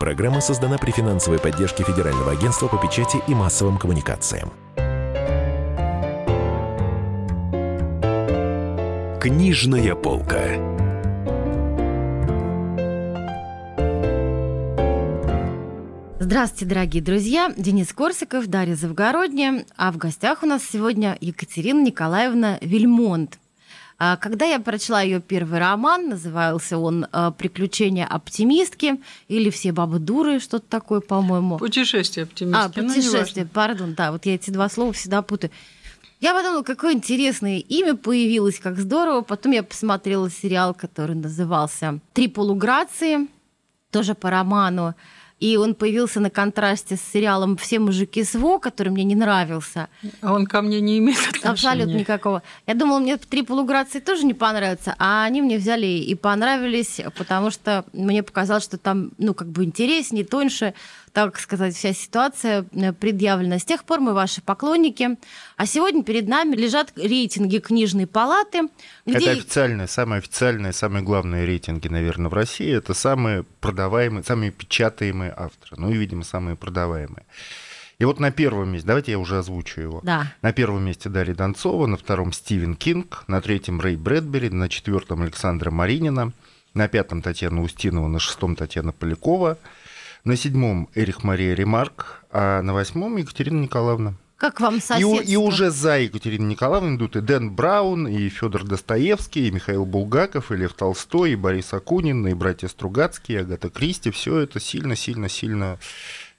Программа создана при финансовой поддержке Федерального агентства по печати и массовым коммуникациям. Книжная полка. Здравствуйте, дорогие друзья! Денис Корсиков, Дарья Завгородняя. А в гостях у нас сегодня Екатерина Николаевна Вильмонт. А, когда я прочла ее первый роман, назывался он а, «Приключения оптимистки» или «Все бабы дуры», что-то такое, по-моему. «Путешествие оптимистки». А, «Путешествие», пардон, да, вот я эти два слова всегда путаю. Я подумала, какое интересное имя появилось, как здорово. Потом я посмотрела сериал, который назывался «Три полуграции», тоже по роману и он появился на контрасте с сериалом «Все мужики СВО», который мне не нравился. А он ко мне не имеет отношения? Абсолютно никакого. Я думала, мне «Три полуграции» тоже не понравятся, а они мне взяли и понравились, потому что мне показалось, что там, ну, как бы интереснее, тоньше, так сказать, вся ситуация э, предъявлена. С тех пор мы ваши поклонники. А сегодня перед нами лежат рейтинги книжной палаты. Где... Это официальные, самые официальные, самые главные рейтинги, наверное, в России. Это самые продаваемые, самые печатаемые авторы. Ну и, видимо, самые продаваемые. И вот на первом месте, давайте я уже озвучу его. Да. На первом месте Дарья Донцова, на втором Стивен Кинг, на третьем Рэй Брэдбери, на четвертом Александра Маринина, на пятом Татьяна Устинова, на шестом Татьяна Полякова, на седьмом Эрих Мария Ремарк, а на восьмом Екатерина Николаевна. Как вам соседство? И, и уже за Екатериной Николаевной идут и Дэн Браун, и Федор Достоевский, и Михаил Булгаков, и Лев Толстой, и Борис Акунин, и братья Стругацкие, и Агата Кристи. Все это сильно-сильно-сильно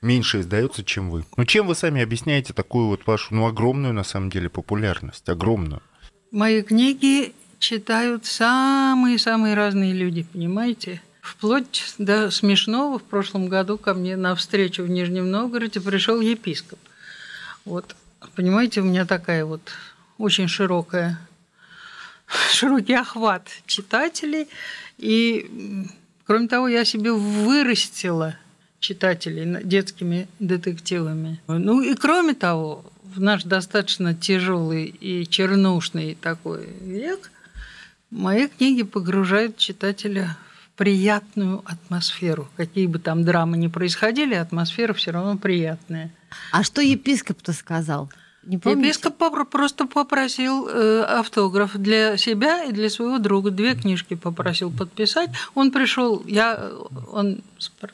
меньше издается, чем вы. Ну, чем вы сами объясняете такую вот вашу, ну, огромную, на самом деле, популярность? Огромную. Мои книги читают самые-самые разные люди, понимаете? Вплоть до смешного в прошлом году ко мне на встречу в Нижнем Новгороде пришел епископ. Вот, понимаете, у меня такая вот очень широкая, широкий охват читателей. И, кроме того, я себе вырастила читателей детскими детективами. Ну и кроме того, в наш достаточно тяжелый и чернушный такой век мои книги погружают читателя приятную атмосферу. Какие бы там драмы ни происходили, атмосфера все равно приятная. А что епископ-то сказал? Не Епископ просто попросил э, автограф для себя и для своего друга. Две книжки попросил подписать. Он пришел, я, он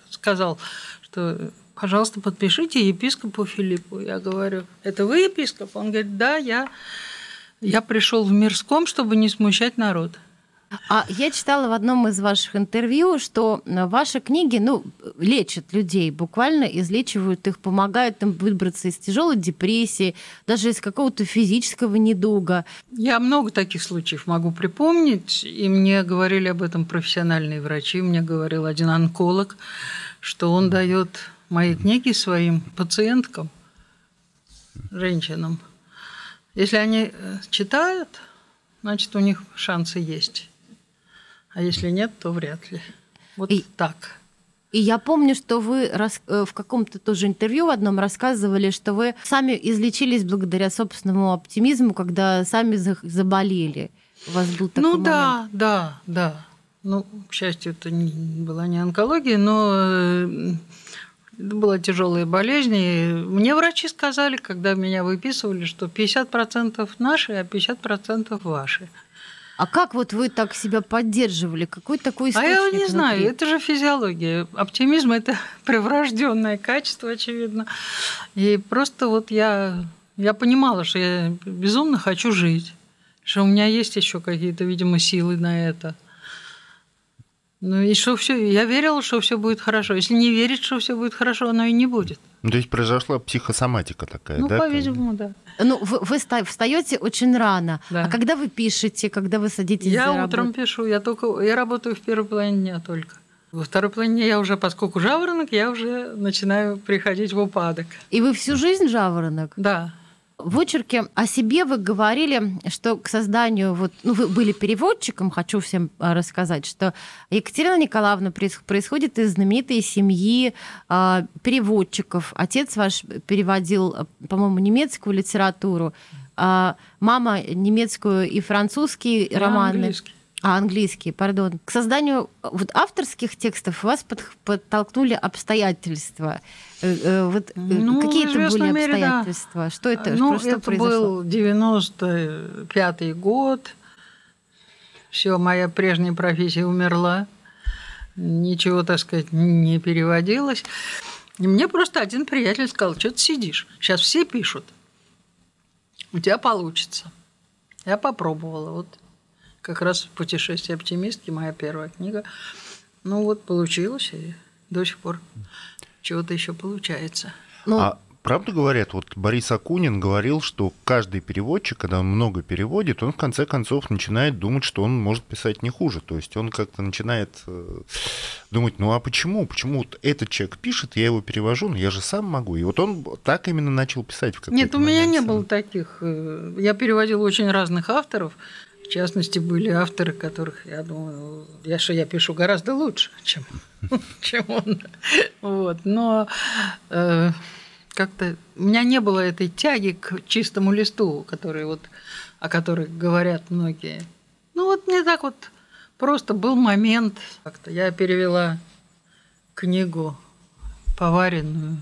сказал, что пожалуйста, подпишите епископу Филиппу. Я говорю, это вы епископ? Он говорит, да, я, я пришел в Мирском, чтобы не смущать народ. А я читала в одном из ваших интервью, что ваши книги, ну, лечат людей, буквально излечивают их, помогают им выбраться из тяжелой депрессии, даже из какого-то физического недуга. Я много таких случаев могу припомнить, и мне говорили об этом профессиональные врачи, мне говорил один онколог, что он дает мои книги своим пациенткам, женщинам. Если они э, читают, значит, у них шансы есть а если нет, то вряд ли. Вот и, так. И я помню, что вы э, в каком-то тоже интервью в одном рассказывали, что вы сами излечились благодаря собственному оптимизму, когда сами заболели. У вас был такой Ну момент. да, да, да. Ну, к счастью, это не, была не онкология, но э, это была тяжелая болезнь. И мне врачи сказали, когда меня выписывали, что 50% наши, а 50% ваши. А как вот вы так себя поддерживали? Какой такой источник? А я не внутри? знаю, это же физиология. Оптимизм – это преврожденное качество, очевидно. И просто вот я, я понимала, что я безумно хочу жить, что у меня есть еще какие-то, видимо, силы на это – ну и что все, я верила, что все будет хорошо. Если не верить, что все будет хорошо, оно и не будет. Ну, то есть произошла психосоматика такая, ну, да? Ну, по-видимому, да. Ну, вы, вы встаете очень рано. Да. А когда вы пишете, когда вы садитесь Я за утром пишу, я только, я работаю в первой половине дня только. Во второй половине я уже, поскольку жаворонок, я уже начинаю приходить в упадок. И вы всю жизнь жаворонок? Да. В очерке о себе вы говорили, что к созданию, вот, ну, вы были переводчиком, хочу всем а, рассказать, что Екатерина Николаевна происходит из знаменитой семьи э, переводчиков. Отец ваш переводил, по-моему, немецкую литературу, а мама немецкую и французские романы. Английский. А, английские, пардон. К созданию вот авторских текстов вас под, подтолкнули обстоятельства. Э, э, вот Ну, какие это были мере, да. обстоятельства? Что это? Ну, что это произошло? был 95-й год. Все, моя прежняя профессия умерла. Ничего, так сказать, не переводилось. И мне просто один приятель сказал, что ты сидишь? Сейчас все пишут. У тебя получится. Я попробовала. Вот как раз «Путешествие оптимистки», моя первая книга. Ну вот, получилось, и до сих пор чего-то еще получается. Ну, А правда говорят, вот Борис Акунин говорил, что каждый переводчик, когда он много переводит, он в конце концов начинает думать, что он может писать не хуже. То есть он как-то начинает э, думать, ну а почему? Почему вот этот человек пишет, я его перевожу, но я же сам могу. И вот он так именно начал писать в Нет, у меня момент не было таких. э, Я переводила очень разных авторов. В частности, были авторы, которых я думаю, я что я пишу гораздо лучше, чем, чем он. Вот. Но э, как-то у меня не было этой тяги к чистому листу, который вот, о которой говорят многие. Ну вот мне так вот просто был момент. Как-то я перевела книгу поваренную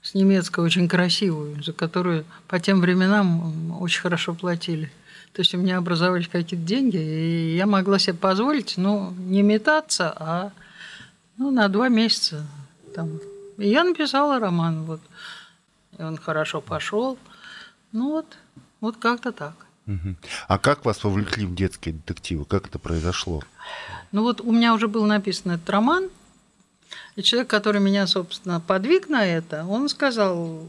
с немецкой очень красивую, за которую по тем временам очень хорошо платили. То есть у меня образовались какие-то деньги, и я могла себе позволить, ну, не метаться, а ну, на два месяца. Там. И я написала роман, вот. И он хорошо пошел. Ну вот, вот как-то так. А как вас вовлекли в детские детективы? Как это произошло? Ну вот у меня уже был написан этот роман, и человек, который меня, собственно, подвиг на это, он сказал,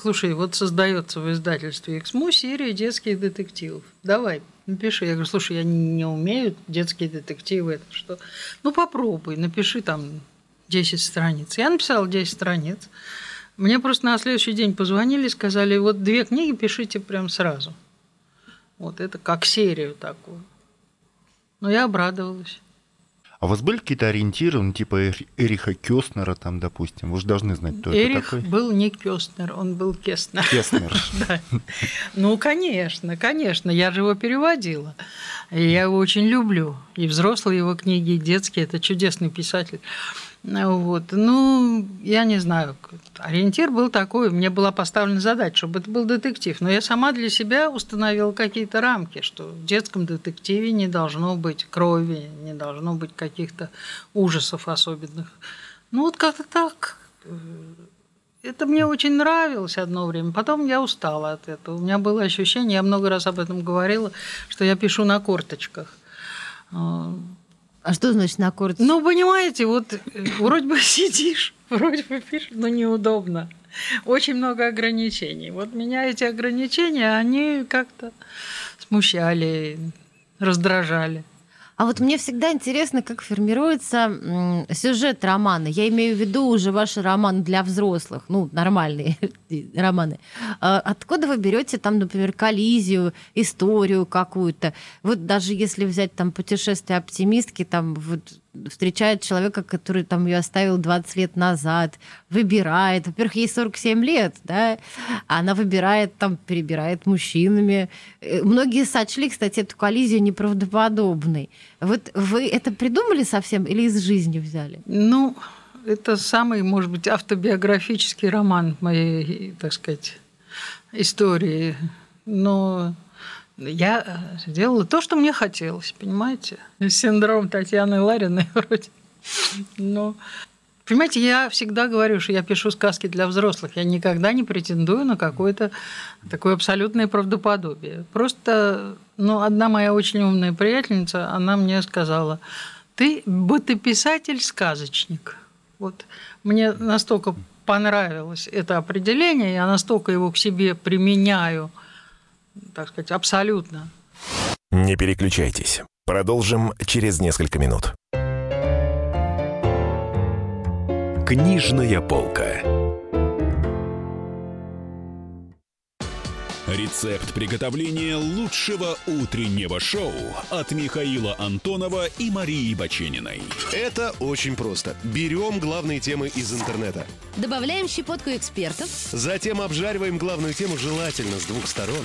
слушай, вот создается в издательстве «Эксмо» серия детских детективов. Давай, напиши. Я говорю, слушай, я не умею детские детективы. Это что? Ну, попробуй, напиши там 10 страниц. Я написала 10 страниц. Мне просто на следующий день позвонили, сказали, вот две книги пишите прям сразу. Вот это как серию такую. Но я обрадовалась. А у вас были какие-то ориентиры, ну, типа Эри- Эриха Кёстнера, там, допустим? Вы же должны знать, кто Эрих это такой. был не Кёстнер, он был Кестнер. Кестнер. Да. Ну, конечно, конечно, я же его переводила. Я его очень люблю. И взрослые его книги, и детские. Это чудесный писатель. Вот. Ну, я не знаю. Ориентир был такой. Мне была поставлена задача, чтобы это был детектив. Но я сама для себя установила какие-то рамки, что в детском детективе не должно быть крови, не должно быть каких-то ужасов особенных. Ну, вот как-то так. Это мне очень нравилось одно время. Потом я устала от этого. У меня было ощущение, я много раз об этом говорила, что я пишу на корточках. А, что значит на корте? Ну, понимаете, вот э, вроде бы сидишь, вроде бы пишешь, но неудобно. Очень много ограничений. Вот меня эти ограничения, они как-то смущали, раздражали. А вот мне всегда интересно, как формируется сюжет романа. Я имею в виду уже ваши романы для взрослых, ну, нормальные романы. А Откуда вы берете там, например, коллизию, историю какую-то? Вот даже если взять там путешествие оптимистки, там вот встречает человека, который там ее оставил 20 лет назад, выбирает. Во-первых, ей 47 лет, да, она выбирает, там, перебирает мужчинами. Э, Многие сочли, кстати, эту коллизию неправдоподобной. Вот вы это придумали совсем или из жизни взяли? Ну, это самый, может быть, автобиографический роман моей, так сказать, истории. Но я сделала то, что мне хотелось, понимаете? Синдром Татьяны Лариной вроде. Но, понимаете, я всегда говорю, что я пишу сказки для взрослых. Я никогда не претендую на какое-то такое абсолютное правдоподобие. Просто, ну, одна моя очень умная приятельница, она мне сказала, ты будто писатель-сказочник. Вот мне настолько понравилось это определение, я настолько его к себе применяю, так сказать, абсолютно. Не переключайтесь. Продолжим через несколько минут. Книжная полка. Рецепт приготовления лучшего утреннего шоу от Михаила Антонова и Марии Бачениной. Это очень просто. Берем главные темы из интернета. Добавляем щепотку экспертов Затем обжариваем главную тему желательно с двух сторон.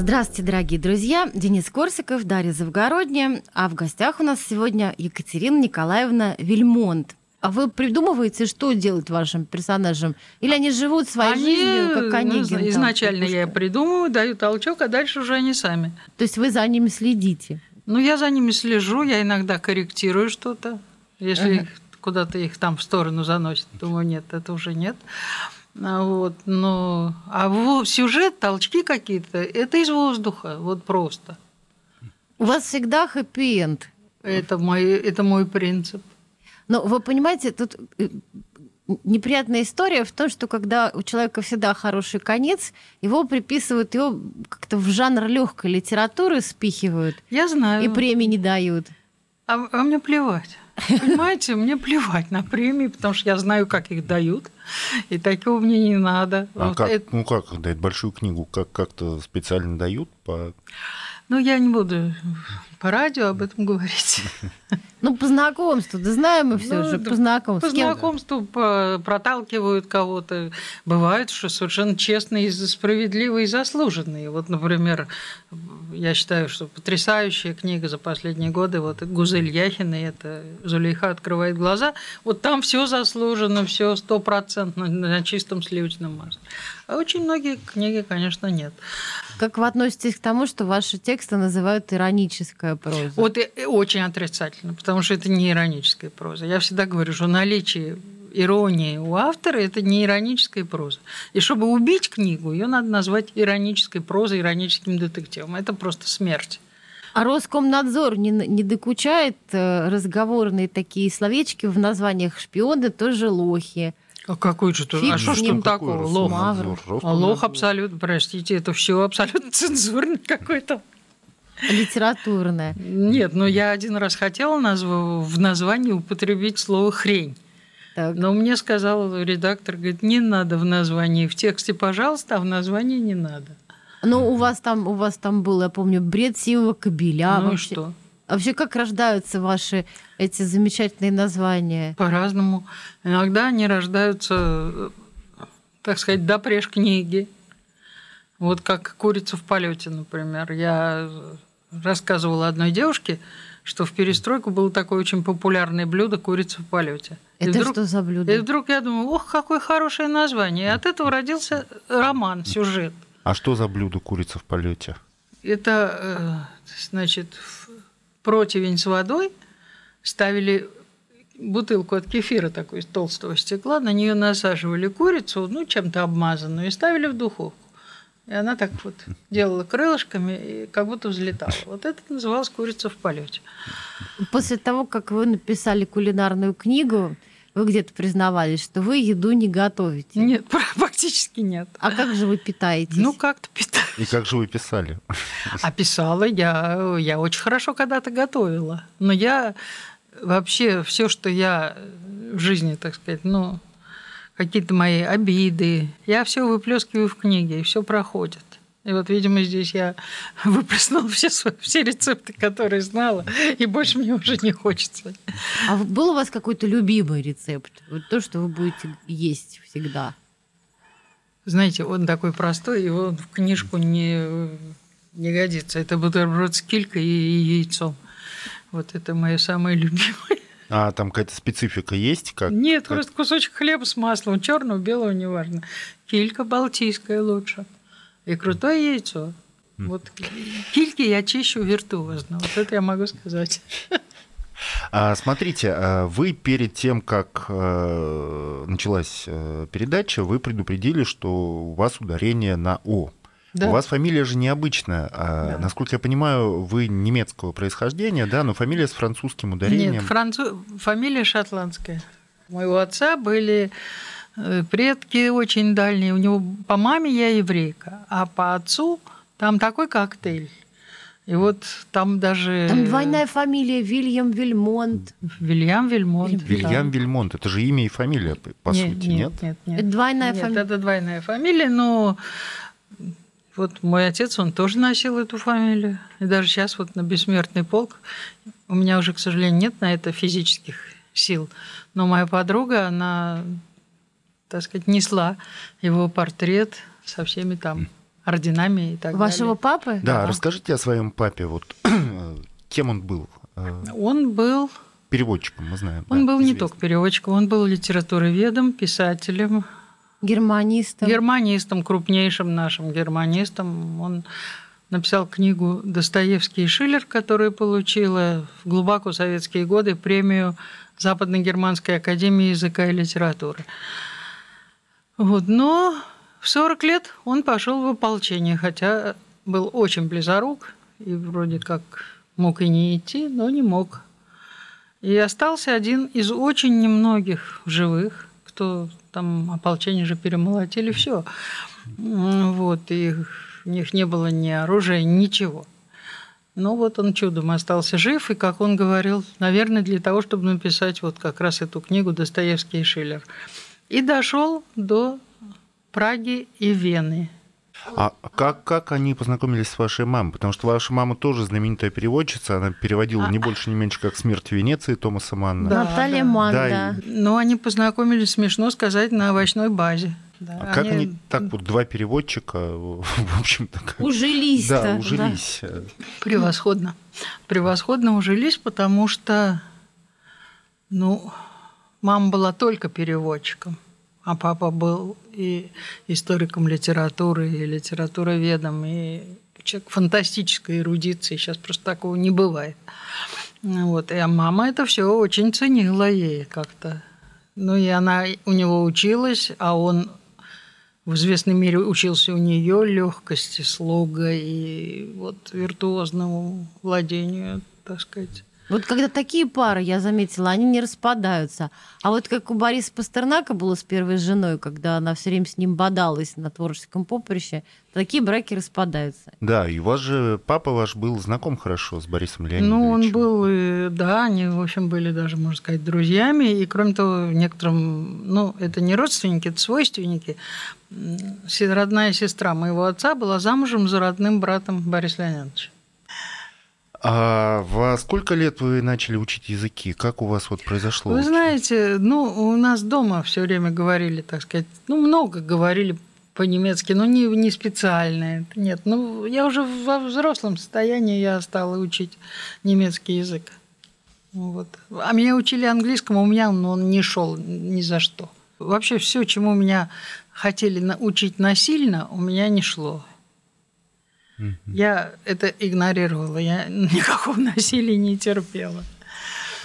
Здравствуйте, дорогие друзья. Денис Корсиков, Дарья Завгородняя. А в гостях у нас сегодня Екатерина Николаевна Вильмонт. А вы придумываете, что делать вашим персонажам? Или они живут своей Они, жизнью, как ну, Онегин? там, изначально я придумываю, даю толчок, а дальше уже они сами. То есть вы за ними следите? Ну, я за ними слежу, я иногда корректирую что-то. Если их куда-то их там в сторону заносит, думаю, нет, это уже нет. А Вот, но, а во- сюжет, толчки какие-то, это из воздуха, вот просто. У вас всегда хэппи-энд. Это мой, это мой принцип. Но вы понимаете, тут э, неприятная история в том, что когда у человека всегда хороший конец, его приписывают, его как-то в жанр легкой литературы спихивают Я знаю. и премии не дают. А, а мне плевать. Понимаете, мне плевать на премии, потому что я знаю, как их дают, и такого мне не надо. А Вот как, это- ну как дать большую книгу, как как-то специально дают по ну, я не буду по радио об этом говорить. Ну, по знакомству, да знаем мы все Ну, же, по знакомству. По знакомству по- проталкивают кого-то. Бывает, что совершенно честные, справедливые и заслуженные. Вот, например, я считаю, что потрясающая книга за последние годы, вот Гузель Яхина, это «Зулейха открывает глаза», вот там все заслужено, все стопроцентно на чистом сливочном масле. А очень многие книги, конечно, нет. Как вы относитесь к тому, что ваши тексты называют ироническая проза? Вот и- очень отрицательно, потому что это не ироническая проза. Я всегда говорю, что наличие иронии у автора – это не ироническая проза. И чтобы убить книгу, ее надо назвать иронической прозой, ироническим детективом. Это просто смерть. А Роскомнадзор не, не докучает э, разговорные такие словечки в названиях шпионы тоже лохи. А какой же Фиг А что ж там такого? Лох. А лох абсолютно, простите, это все абсолютно цензурный какой-то. Литературная. Нет, но я один раз хотела назв- в названии употребить слово «хрень». Так. Но мне сказал редактор, говорит, не надо в названии, в тексте, пожалуйста, а в названии не надо. Ну, у вас там, у вас там был, я помню, бред сивого кобеля. ну и вообще. что? Вообще, как рождаются ваши эти замечательные названия? По-разному. Иногда они рождаются, так сказать, до книги. Вот как «Курица в полете», например. Я рассказывала одной девушке, что в перестройку было такое очень популярное блюдо «Курица в полете». И Это вдруг- что за блюдо? И вдруг я думаю, ох, какое хорошее название. И от этого родился роман, сюжет. А что за блюдо курица в полете? Это, э, значит, противень с водой ставили бутылку от кефира такой из толстого стекла, на нее насаживали курицу, ну, чем-то обмазанную, и ставили в духовку. И она так вот делала крылышками и как будто взлетала. Вот это называлось курица в полете. После того, как вы написали кулинарную книгу, вы где-то признавались, что вы еду не готовите. Нет, практически нет. А как же вы питаетесь? Ну, как-то питаю. И как же вы писали? А писала я, я очень хорошо когда-то готовила. Но я вообще все, что я в жизни, так сказать, ну, какие-то мои обиды, я все выплескиваю в книге, и все проходит. И вот, видимо, здесь я выплеснула все, свои, все рецепты, которые знала, и больше мне уже не хочется. А был у вас какой-то любимый рецепт? Вот то, что вы будете есть всегда. Знаете, он такой простой, его в книжку не, не годится. Это бутерброд с килькой и яйцом. Вот это мое самое любимое. А там какая-то специфика есть? Как, Нет, как- просто кусочек хлеба с маслом, черного, белого, неважно. Килька балтийская лучше. И крутое яйцо. Вот кильки я чищу виртуозно. Вот это я могу сказать. А, смотрите, а, вы перед тем, как э, началась э, передача, вы предупредили, что у вас ударение на «о». Да. У вас фамилия же необычная. А, Да. Насколько я понимаю, вы немецкого происхождения, да, но фамилия с французским ударением. Нет, француз... фамилия шотландская. У моего отца были Э, Предки очень дальние. У него по маме я еврейка, а по отцу там такой коктейль. И вот там даже... Там двойная фамилия Вильям Вильмонт. Вильям Вильмонт. Вильям Вильмонт, это же имя и фамилия, по- по нет, сути, нет? нет? Нет, нет. Это двойная Нет, фамилия. это двойная фамилия, но вот мой отец, он тоже носил эту фамилию. И даже сейчас вот на бессмертный полк у меня уже, к сожалению, нет на это физических сил. Но моя подруга, она, так сказать, несла его портрет со всеми там орденами и так Вашего далее. папы? Да, расскажите о своем папе, вот кем он был? Э, Он был, Переводчиком, мы знаем. он да, был не известно. только переводчиком, он был литературоведом, писателем, Германистом. Германистом, крупнейшим нашим германистом. Он написал книгу «Достоевский и Шиллер», которая получила в глубоко советские годы премию Западно-Германской академии языка и литературы. Вот, но в 40 лет он пошел в ополчение, хотя был очень близорук и вроде как мог и не идти, но не мог. И остался один из очень немногих живых, кто там ополчение же перемолотили, все. Вот, и у них не было ни оружия, ничего. Но вот он чудом остался жив, и, как он говорил, наверное, для того, чтобы написать вот как раз эту книгу «Достоевский и Шиллер». И дошел до Праги и Вены. А как, как они познакомились с вашей мамой? Потому что ваша мама тоже знаменитая переводчица, она переводила не больше, не меньше, как «Смерть в Венеции» Томаса Манна. Да, Наталья да. Ман, Да, да. Но они познакомились, смешно сказать, на овощной базе. Да, А как они так вот, два переводчика, в общем-то, как- Ужились-то. да, ужились? Превосходно. Превосходно ужились, потому что, ну, мама была только переводчиком, а папа был и историком литературы, и литературоведом, и человек фантастической эрудиции. Сейчас просто такого не бывает. Вот. А мама это все очень ценила ей как-то. Ну и она у него училась, а он в известной мере учился у нее легкости слога и вот виртуозному владению, так сказать. Вот когда такие пары, я заметила, они не распадаются. А вот как у Бориса Пастернака было с первой женой, когда она все время с ним бодалась на творческом поприще, такие браки распадаются. Да, и у вас же папа ваш был знаком хорошо с Борисом Леонидовичем. Ну, он был, э, да, они, в общем, были даже, можно сказать, друзьями. И, кроме того, некоторым, ну, это не родственники, это свойственники. Родная сестра моего отца была замужем за родным братом Бориса Леонидовича. А во сколько лет вы начали учить языки? Как у вас вот произошло? Вы учение? знаете, ну, у нас дома все время говорили, так сказать, ну, много говорили по-немецки, но не, не специально. Нет, ну, я уже во взрослом состоянии я стала учить немецкий язык. Вот. А меня учили английскому, у меня он, он не шел ни за что. Вообще все, чему меня хотели научить насильно, у меня не шло. Я это игнорировала, я никакого насилия не терпела.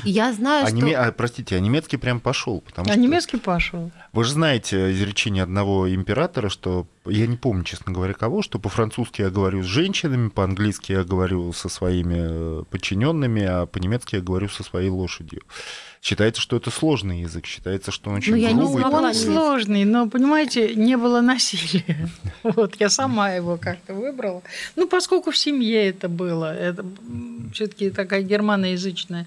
Я знаю, А, что... неме- а, простите, а немецкий прям пошел, потому А что немецкий пошел. вы же знаете изречение одного императора, что я не помню, честно говоря, кого, что по-французски я говорю с женщинами, по-английски я говорю со своими э, подчиненными, а по-немецки я говорю со своей лошадью. Считается, что это сложный язык, считается, что он очень Ну, я не грубый. смогла Он сложный, но, понимаете, не было насилия. Вот, я сама его как-то выбрала. Ну, поскольку в семье это было, это все-таки такая германоязычная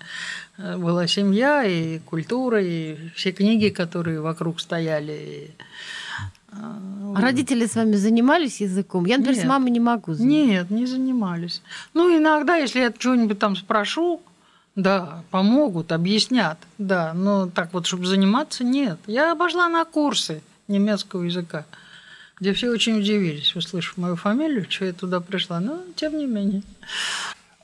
э, была семья, и культура, и все книги, которые вокруг стояли. и, А Родители с вами занимались языком? Я, например, с Нет. мамой не могу. заниматься. Нет, не занимались. Ну, иногда, если я что-нибудь там спрошу, да, помогут, объяснят, да, но так вот, чтобы заниматься, нет. Я обошла на курсы немецкого языка, где все очень удивились, услышав мою фамилию, что я туда пришла, но тем не менее.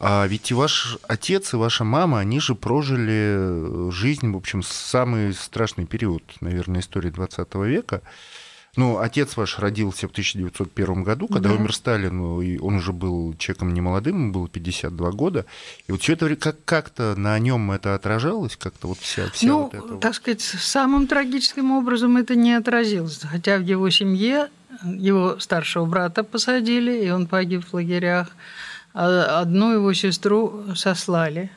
А ведь и ваш отец, и ваша мама, они же прожили жизнь, в общем, самый страшный период, наверное, истории 20 века. Ну, отец ваш родился в 1901 году, когда Да. умер Сталин, ну, и он уже был человеком немолодым, ему было 52 года. И вот все это как- как-то на нем это отражалось, как-то вот вся, вся ну, вот эта вот- так сказать, самым трагическим образом это не отразилось. Хотя в его семье его старшего брата посадили, и он погиб в лагерях. А одну его сестру сослали.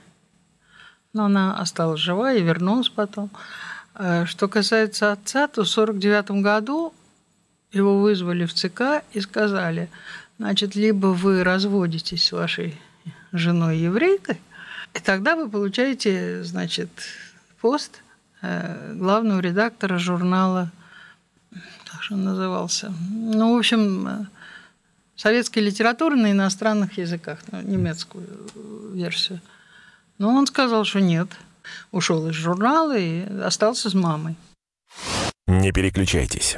Но она осталась жива и вернулась потом. Э, Что касается отца, то в 49 году его вызвали в ЦК и сказали, значит, либо вы разводитесь с вашей женой еврейкой, и тогда вы получаете, значит, пост э, главного редактора журнала, как же он назывался, ну, в общем, э, советской литературы на иностранных языках, ну, немецкую версию. Но он сказал, что нет, ушел из журнала и остался с мамой. Не переключайтесь.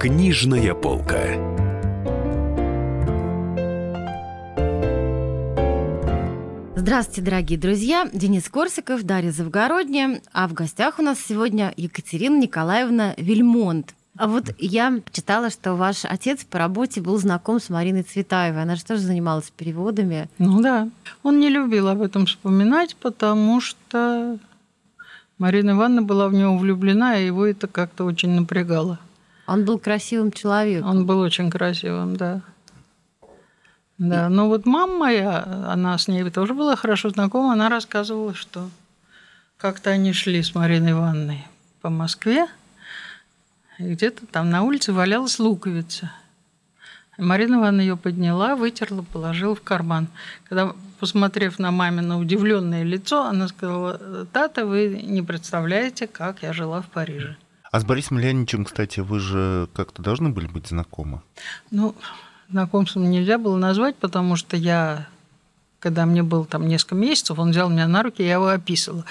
Книжная полка. Здравствуйте, дорогие друзья. Денис Корсиков, Дарья Завгородняя. А в гостях у нас сегодня Екатерина Николаевна Вильмонт. А вот я читала, что ваш отец по работе был знаком с Мариной Цветаевой. Она же тоже занималась переводами. Ну да. Он не любил об этом вспоминать, потому что Марина Ивановна была в него влюблена, и его это как-то очень напрягало. Он был красивым человеком. Он был очень красивым, да. Да, но вот мама моя, она с ней тоже была хорошо знакома, она рассказывала, что как-то они шли с Мариной Ивановной по Москве, и где-то там на улице валялась луковица. И Марина Ивановна ее подняла, вытерла, положила в карман. Когда, посмотрев на мамино удивленное лицо, она сказала, «Тата, вы не представляете, как я жила в Париже». А с Борисом Леонидовичем, кстати, вы же как-то должны были быть знакомы. Ну, знакомством нельзя было назвать, потому что я, когда мне было там несколько месяцев, он взял меня на руки, я его описывала.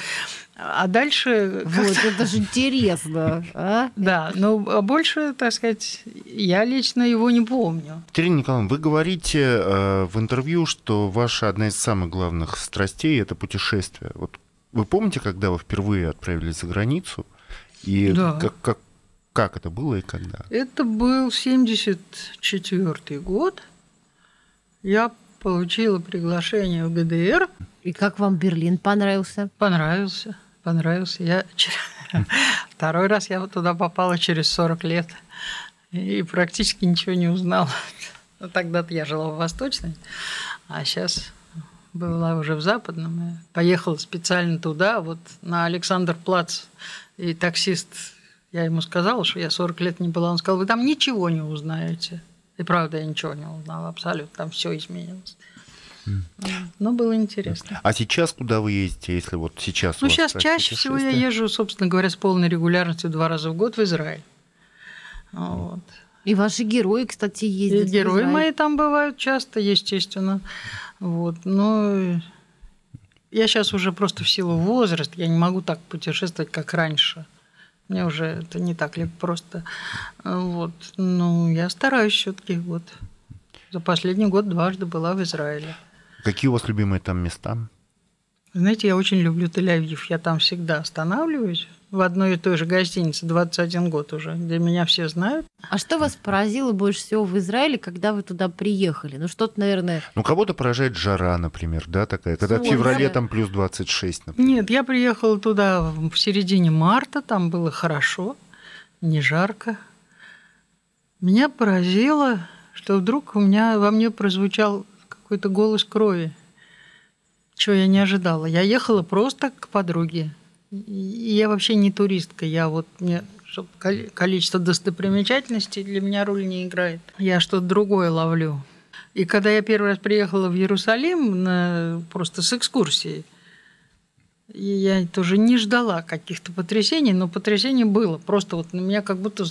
А дальше... Вот, это же интересно. а? Да, но а больше, так сказать, я лично его не помню. Екатерина Николаевна, вы говорите э, в интервью, что ваша одна из самых главных страстей – это путешествие. Вот вы помните, когда вы впервые отправились за границу? И Да. как, как, как это было и когда? Это был 74 год. Я получила приглашение в ГДР. И как вам Берлин понравился? Понравился, понравился. Я второй раз я вот туда попала через 40 лет и практически ничего не узнала. Ну, Тогда-то я жила в Восточной, а сейчас была уже в Западном. Я поехала специально туда, вот на Александр Плац. И таксист, я ему сказала, что я 40 лет не была. Он сказал, вы там ничего не узнаете. И правда, я ничего не узнала, абсолютно. Там все изменилось. Но было интересно. А сейчас куда вы ездите, если вот сейчас Ну, сейчас чаще всего я езжу, собственно говоря, с полной регулярностью два раза в год в Израиль. Вот. И ваши герои, кстати, И ездят. в герои мои там бывают часто, естественно. Вот. Но я сейчас уже просто в силу возраста, я не могу так путешествовать, как раньше. Мне уже это не так ли просто. Вот. Ну, я стараюсь все-таки. Вот. За последний год дважды была в Израиле. Какие у вас любимые там места? Знаете, я очень люблю Тель-Авив. Я там всегда останавливаюсь. В одной и той же гостинице 21 год уже, где меня все знают. А что вас поразило больше всего в Израиле, когда вы туда приехали? Ну, что-то, наверное, Ну, кого-то поражает жара, например, да, такая, когда в Ой, феврале там плюс 26, например. Нет, я приехала туда в середине марта, там было хорошо, не жарко. Меня поразило, что вдруг у меня во мне прозвучал какой-то голос крови, чего я не ожидала. Я ехала просто к подруге. Я вообще не туристка, я вот мне чтоб кол- количество достопримечательностей для меня роль не играет. Я что-то другое ловлю. И когда я первый раз приехала в Иерусалим на, просто с экскурсией, я тоже не ждала каких-то потрясений, но потрясение было. Просто вот на меня как будто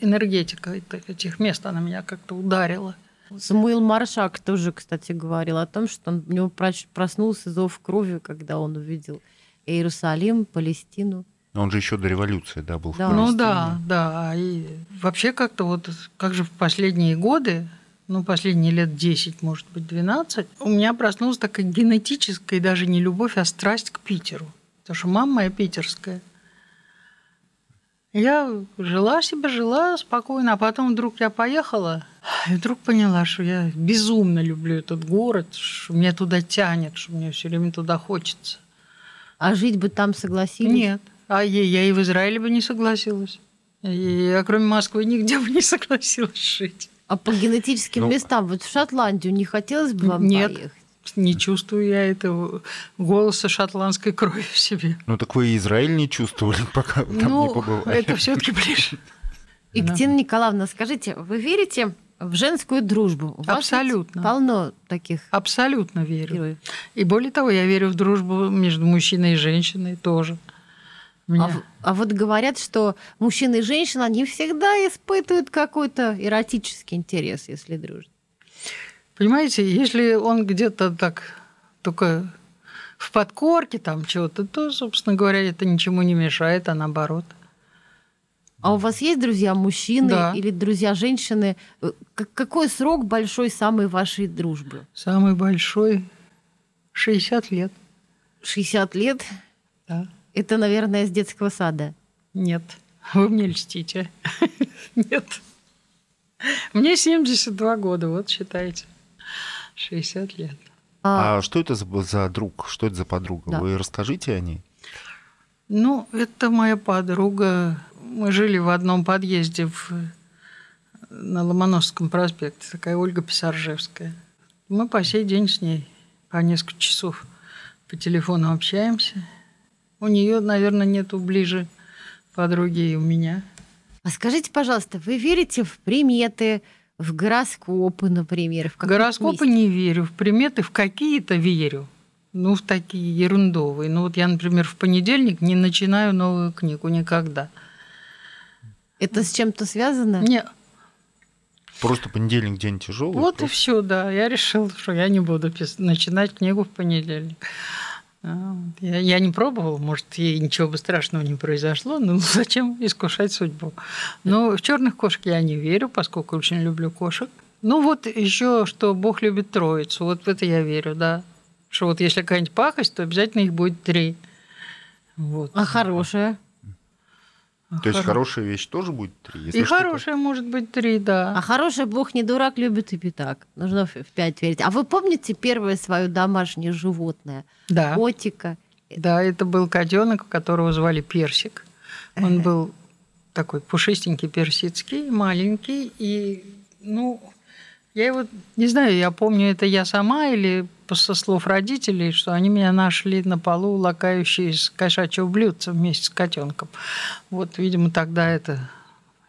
энергетика этих- мест, она меня как-то ударила. Самуил Маршак тоже, кстати, говорил о том, что он, у него проснулся зов крови, когда он увидел Иерусалим, Палестину. Он же еще до революции, да, был в Да. Ну Палестине. да, да. И вообще как-то вот, как же в последние годы, ну, последние лет 10, может быть, 12, у меня проснулась такая генетическая даже не любовь, а страсть к Питеру. Потому что мама моя питерская. Я жила себе, жила спокойно, а потом вдруг я поехала, и вдруг поняла, что я безумно люблю этот город, что меня туда тянет, что мне все время туда хочется. А жить бы там согласились? Нет. А я, я и в Израиле бы не согласилась. И я, кроме Москвы, нигде бы не согласилась жить. А по генетическим Ну, местам, вот в Шотландию не хотелось бы вам Нет. поехать? Не чувствую я этого голоса шотландской крови в себе. Ну так вы и Израиль не чувствовали, пока там не ну, побывали. это все-таки ближе. Екатерина Николаевна, скажите, вы верите в женскую дружбу? У вас Абсолютно. полно таких Абсолютно верю. героев. И более того, я верю в дружбу между мужчиной и женщиной тоже. А, меня- в- а вот говорят, что мужчины и женщины, они всегда испытывают какой-то эротический интерес, если дружат. Понимаете, если он где-то так только в подкорке там чего-то, то, собственно говоря, это ничему не мешает, а наоборот. А у вас есть друзья мужчины Да. или друзья женщины? Э, Какой срок большой самой вашей дружбы? Самый большой 60 лет. 60 лет? Да. Это, наверное, с детского сада. Нет, вы мне льстите. Нет. Мне 72 года, вот считайте. 60 лет. А, А что это за, за друг? Что это за подруга? Да. Вы расскажите о ней. Ну, это моя подруга. Мы жили в одном подъезде в, на Ломоносовском проспекте. Такая Ольга Писаржевская. Мы по сей день с ней по несколько часов по телефону общаемся. У нее, наверное, нету ближе подруги и у меня. а скажите, пожалуйста, вы верите в приметы, в гороскопы, например? В гороскопы мистику? не верю, в приметы в какие-то верю. Ну, в такие ерундовые. Ну, вот я, например, в понедельник не начинаю новую книгу никогда. Это с чем-то связано? Не, Просто понедельник день тяжелый. Вот и просто- все, да. Я решил, что я не буду пис- начинать книгу в понедельник. А. Я, я не пробовала, может, и ничего бы страшного не произошло, но зачем искушать судьбу? Но в черных кошек я не верю, поскольку очень люблю кошек. Ну вот еще, что Бог любит троицу, вот в это я верю, да. Что вот если какая-нибудь пакость, то обязательно их будет три. Вот. А хорошая? То есть Хоро- хорошая вещь тоже будет три? Если И хорошая может быть три, да. А хороший бог не дурак, любит и пятак. Нужно в в пять верить. А вы помните первое свое домашнее животное? да. Котика? Да, это был котенок, которого звали Персик. Он был такой пушистенький, персидский, маленький. И, ну, я его, не знаю, я помню, это я сама или со слов родителей, что они меня нашли на полу, лакающие из кошачьего блюдца вместе с котенком. Вот, видимо, тогда это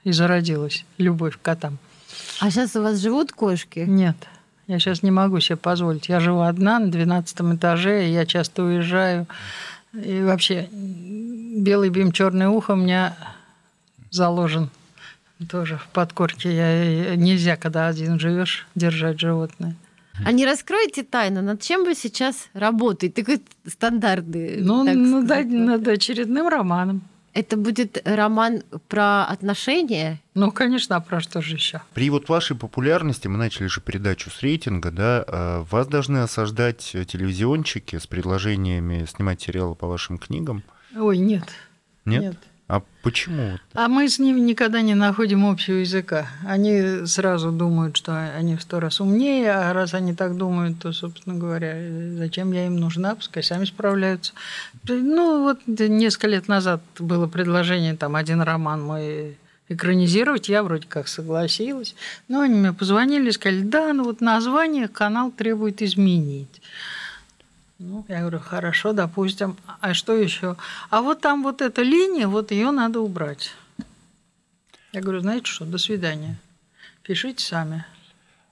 и зародилась любовь к котам. А сейчас у вас живут кошки? Нет, я сейчас не могу себе позволить. Я живу одна на 12 этаже, и я часто уезжаю. И вообще, белый бим, черное ухо у меня заложен тоже в подкорке. Я, нельзя, когда один живешь, держать животное. А не раскроете тайну, над чем вы сейчас работаете? Такой стандартный. Ну, так над, сказать. над очередным романом. Это будет роман про отношения? Ну, конечно, а про что же еще? При вот вашей популярности, мы начали же передачу с рейтинга, да, а вас должны осаждать телевизионщики с предложениями снимать сериалы по вашим книгам. Ой, нет. Нет? А почему? А мы с ними никогда не находим общего языка. Они сразу думают, что они в сто раз умнее, а раз они так думают, то, собственно говоря, зачем я им нужна, пускай сами справляются. Ну, вот несколько лет назад было предложение, там, один роман мой экранизировать, я вроде как согласилась. Но они мне позвонили и сказали, да, ну вот название канал требует изменить. Ну, я говорю, хорошо, допустим. А что еще? А вот там вот эта линия, вот ее надо убрать. Я говорю, знаете что, до свидания. Пишите сами.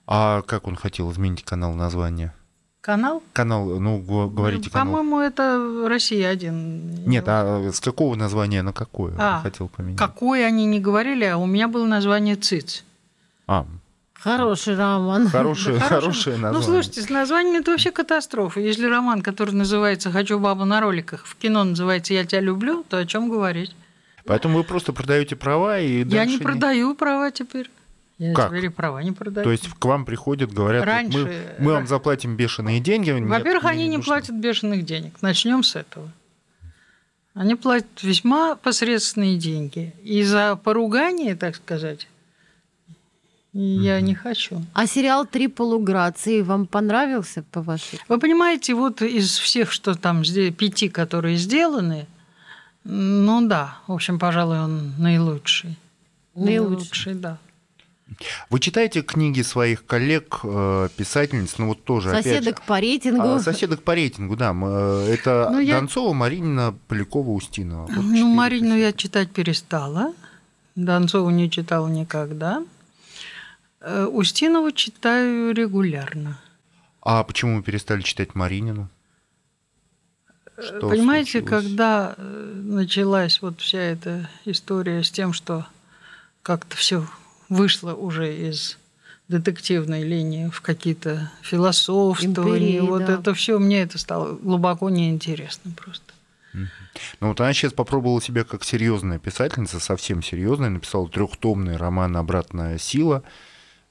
А как он хотел изменить канал название? Канал? Канал, ну, го- говорите канал. По-моему, это Россия один. Нет, а с какого названия на какое он А, хотел поменять? Какое они не говорили, а у меня было название ЦИЦ. А, Хороший роман. хорошее, Да, хорошее Ну, название. слушайте, с названием это вообще катастрофа. Если роман, который называется «Хочу бабу на роликах», в кино называется «Я тебя люблю», то о чем говорить? Поэтому вы просто продаете права и Я дальше не продаю права теперь. Я Как? теперь и права не продаю. То есть к вам приходят, говорят, Раньше- мы, мы вам заплатим бешеные деньги. Во-первых, они не нужно. платят бешеных денег. Начнем с этого. Они платят весьма посредственные деньги. И за поругание, так сказать, я не хочу. А сериал «Три полуграции» вам понравился, по вашей? Вы понимаете, вот из всех, что там, здесь, пяти, которые сделаны, ну да, в общем, пожалуй, он наилучший. Наилучший. да. Вы читаете книги своих коллег, э, писательниц, ну вот тоже, опять же, Соседок по рейтингу. А, соседок по рейтингу, да. э, Это Ну, я- Донцова, Маринина, Полякова, Устинова. Вот Ну, Марину я читать перестала. Донцову не читала никогда. Э, Устинову читаю регулярно. А почему вы перестали читать Маринину? Что Понимаете, случилось? когда э, началась вот вся эта история с тем, что как-то все вышло уже из детективной линии в какие-то философствования, Империи, вот да. это все мне это стало глубоко неинтересно просто. Ну вот она сейчас попробовала себя как серьезная писательница, совсем серьезная, написала трехтомный роман «Обратная сила».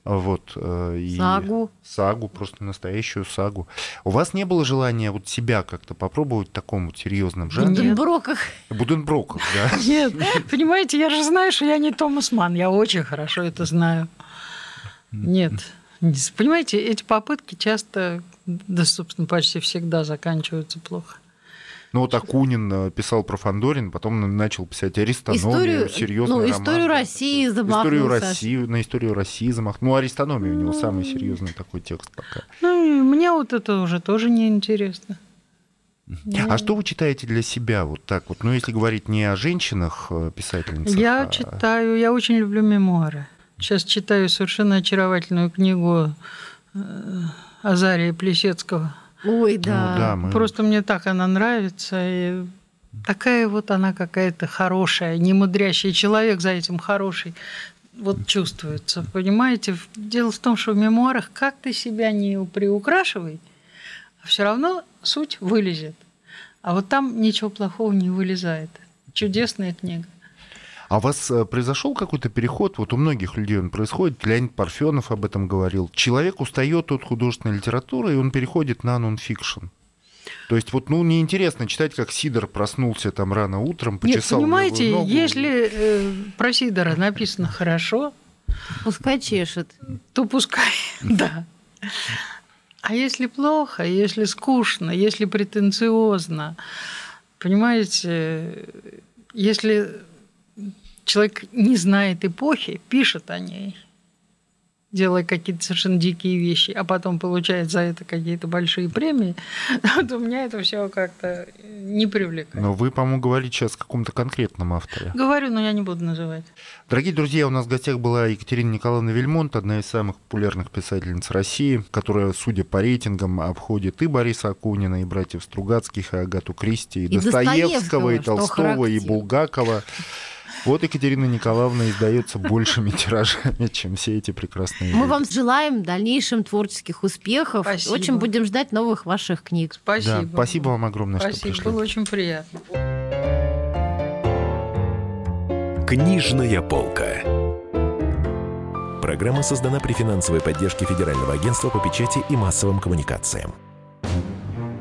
Вот, э, и Сагу. Сагу, просто настоящую сагу. У вас не было желания вот себя как-то попробовать в таком серьезном жанре? Буденброках. Буденброков, да? Нет, понимаете, я же знаю, что я не Томас Ман, я очень хорошо это знаю. Нет, не- понимаете, эти попытки часто, да, собственно, почти всегда заканчиваются плохо. Ну вот Акунин э, писал про Фандорин, потом начал писать Аристономию, Историю, серьезный ну, роман, историю да, России такой. замахнулся. Историю России, на историю России замахнул. Ну, Аристономия у него самый серьезный такой текст пока. Ну, мне вот это уже тоже неинтересно. А что вы читаете для себя вот так вот? Ну, если говорить не о женщинах э, писательницах, Я а- читаю, я очень люблю мемуары. Сейчас читаю совершенно очаровательную книгу э, Азария Плесецкого. Ой, Ну да. да, мы... Просто мне так она нравится. И такая вот она какая-то хорошая, немудрящая. Человек за этим хороший. Вот чувствуется, понимаете? Дело в том, что в мемуарах как ты себя не приукрашивай, а все равно суть вылезет. А вот там ничего плохого не вылезает. Чудесная книга. А у вас э, произошел какой-то переход? Вот у многих людей он происходит. Леонид Парфенов об этом говорил. Человек устает от художественной литературы, и он переходит на нонфикшн. То есть вот, ну, неинтересно читать, как Сидор проснулся там рано утром, Нет, почесал понимаете, левую ногу. если э, про Сидора написано хорошо, Пускай чешет. то пускай, да. А если плохо, если скучно, если претенциозно, понимаете, если человек не знает эпохи, пишет о ней, делая какие-то совершенно дикие вещи, а потом получает за это какие-то большие премии, то меня это все как-то не привлекает. Но вы, по-моему, говорите сейчас о каком-то конкретном авторе. Говорю, но я не буду называть. Дорогие друзья, у нас в гостях была Екатерина Николаевна Вельмонт, одна из самых популярных писательниц России, которая, судя по рейтингам, обходит и Бориса Акунина, и братьев Стругацких, и Агату Кристи, и, И Достоевского, и Толстого, и. Булгакова. Вот Екатерина Николаевна издается большими тиражами, чем все эти прекрасные Мы люди. вам желаем в дальнейшем творческих успехов. Спасибо. Очень будем ждать новых ваших книг. Спасибо. Да, спасибо вам огромное, что Спасибо, пришли. было очень приятно. Книжная полка. Программа создана при финансовой поддержке Федерального агентства по печати и массовым коммуникациям.